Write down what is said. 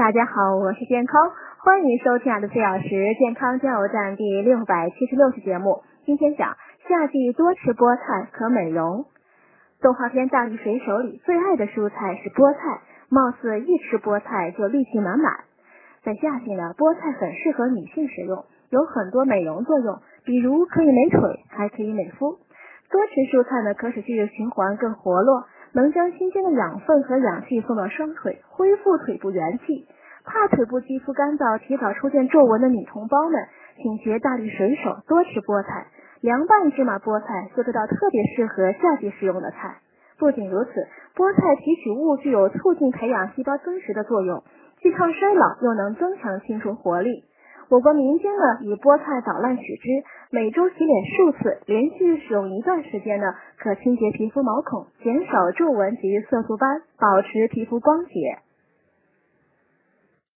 大家好，我是健康，欢迎收听我的四小时健康加油站第六百七十六期节目。今天讲夏季多吃菠菜可美容。动画片《大力水手》里最爱的蔬菜是菠菜，貌似一吃菠菜就力气满满。在夏季呢，菠菜很适合女性食用，有很多美容作用，比如可以美腿，还可以美肤。多吃蔬菜呢，可使血液循环更活络。能将新鲜的养分和氧气送到双腿，恢复腿部元气。怕腿部肌肤干燥、提早出现皱纹的女同胞们，请学大力水手，多吃菠菜。凉拌芝麻菠菜就这道特别适合夏季食用的菜。不仅如此，菠菜提取物具有促进培养细胞增殖的作用，既抗衰老又能增强青春活力。我国民间呢，以菠菜捣烂取汁，每周洗脸数次，连续使用一段时间呢，可清洁皮肤毛孔，减少皱纹及色素斑，保持皮肤光洁。